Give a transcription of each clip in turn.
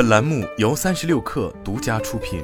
本栏目由三十六氪独家出品。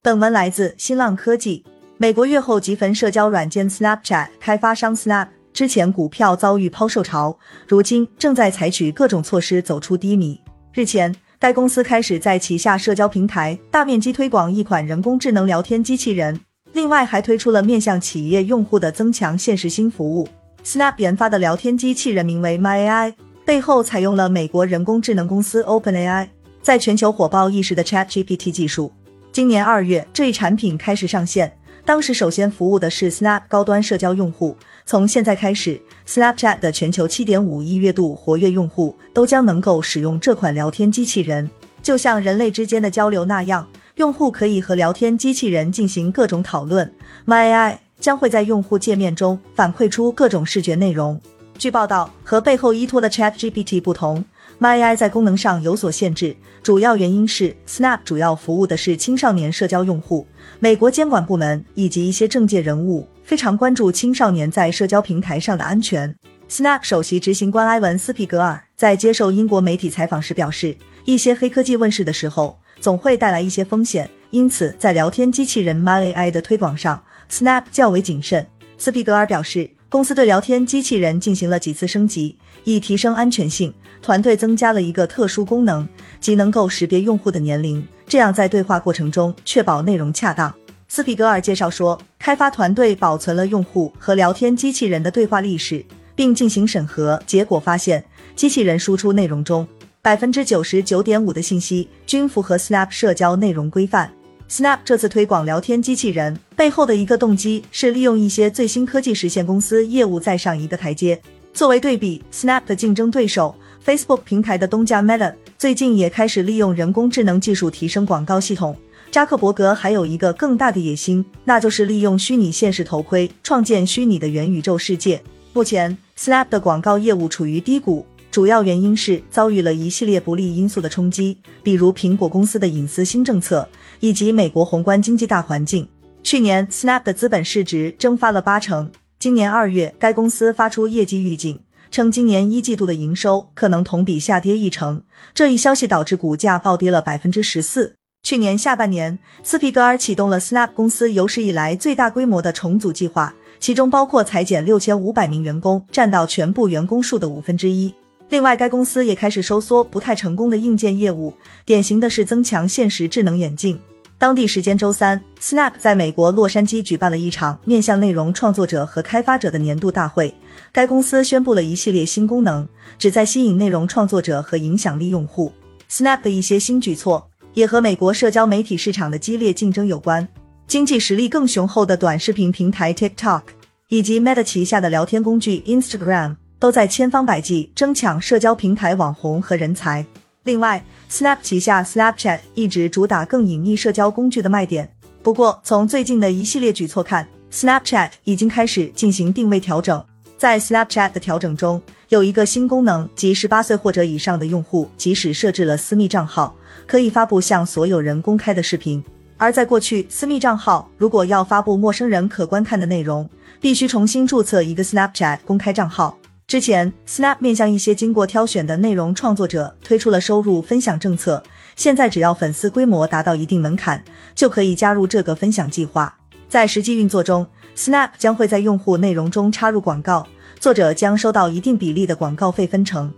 本文来自新浪科技。美国月后即焚社交软件 Snapchat 开发商 Snap 之前股票遭遇抛售潮，如今正在采取各种措施走出低迷。日前，该公司开始在旗下社交平台大面积推广一款人工智能聊天机器人，另外还推出了面向企业用户的增强现实新服务。Snap 研发的聊天机器人名为 My AI，背后采用了美国人工智能公司 OpenAI 在全球火爆一时的 ChatGPT 技术。今年二月，这一产品开始上线。当时首先服务的是 Snap 高端社交用户。从现在开始，Snapchat 的全球7.5亿月度活跃用户都将能够使用这款聊天机器人。就像人类之间的交流那样，用户可以和聊天机器人进行各种讨论。MyAI 将会在用户界面中反馈出各种视觉内容。据报道，和背后依托的 ChatGPT 不同。MyAI 在功能上有所限制，主要原因是 Snap 主要服务的是青少年社交用户。美国监管部门以及一些政界人物非常关注青少年在社交平台上的安全。Snap 首席执行官埃文斯皮格尔在接受英国媒体采访时表示，一些黑科技问世的时候总会带来一些风险，因此在聊天机器人 MyAI 的推广上，Snap 较为谨慎。斯皮格尔表示。公司对聊天机器人进行了几次升级，以提升安全性。团队增加了一个特殊功能，即能够识别用户的年龄，这样在对话过程中确保内容恰当。斯皮格尔介绍说，开发团队保存了用户和聊天机器人的对话历史，并进行审核。结果发现，机器人输出内容中百分之九十九点五的信息均符合 Snap 社交内容规范。Snap 这次推广聊天机器人背后的一个动机是利用一些最新科技实现公司业务再上一个台阶。作为对比，Snap 的竞争对手 Facebook 平台的东家 Meta 最近也开始利用人工智能技术提升广告系统。扎克伯格还有一个更大的野心，那就是利用虚拟现实头盔创建虚拟的元宇宙世界。目前，Snap 的广告业务处于低谷。主要原因是遭遇了一系列不利因素的冲击，比如苹果公司的隐私新政策以及美国宏观经济大环境。去年，Snap 的资本市值蒸发了八成。今年二月，该公司发出业绩预警，称今年一季度的营收可能同比下跌一成。这一消息导致股价暴跌了百分之十四。去年下半年，斯皮格尔启动了 Snap 公司有史以来最大规模的重组计划，其中包括裁减六千五百名员工，占到全部员工数的五分之一。另外，该公司也开始收缩不太成功的硬件业务，典型的是增强现实智能眼镜。当地时间周三，Snap 在美国洛杉矶举办了一场面向内容创作者和开发者的年度大会。该公司宣布了一系列新功能，旨在吸引内容创作者和影响力用户。Snap 的一些新举措也和美国社交媒体市场的激烈竞争有关。经济实力更雄厚的短视频平台 TikTok 以及 Meta 旗下的聊天工具 Instagram。都在千方百计争抢社交平台网红和人才。另外，Snap 旗下 Snapchat 一直主打更隐秘社交工具的卖点。不过，从最近的一系列举措看，Snapchat 已经开始进行定位调整。在 Snapchat 的调整中，有一个新功能，即十八岁或者以上的用户，即使设置了私密账号，可以发布向所有人公开的视频。而在过去，私密账号如果要发布陌生人可观看的内容，必须重新注册一个 Snapchat 公开账号。之前，Snap 面向一些经过挑选的内容创作者推出了收入分享政策。现在，只要粉丝规模达到一定门槛，就可以加入这个分享计划。在实际运作中，Snap 将会在用户内容中插入广告，作者将收到一定比例的广告费分成。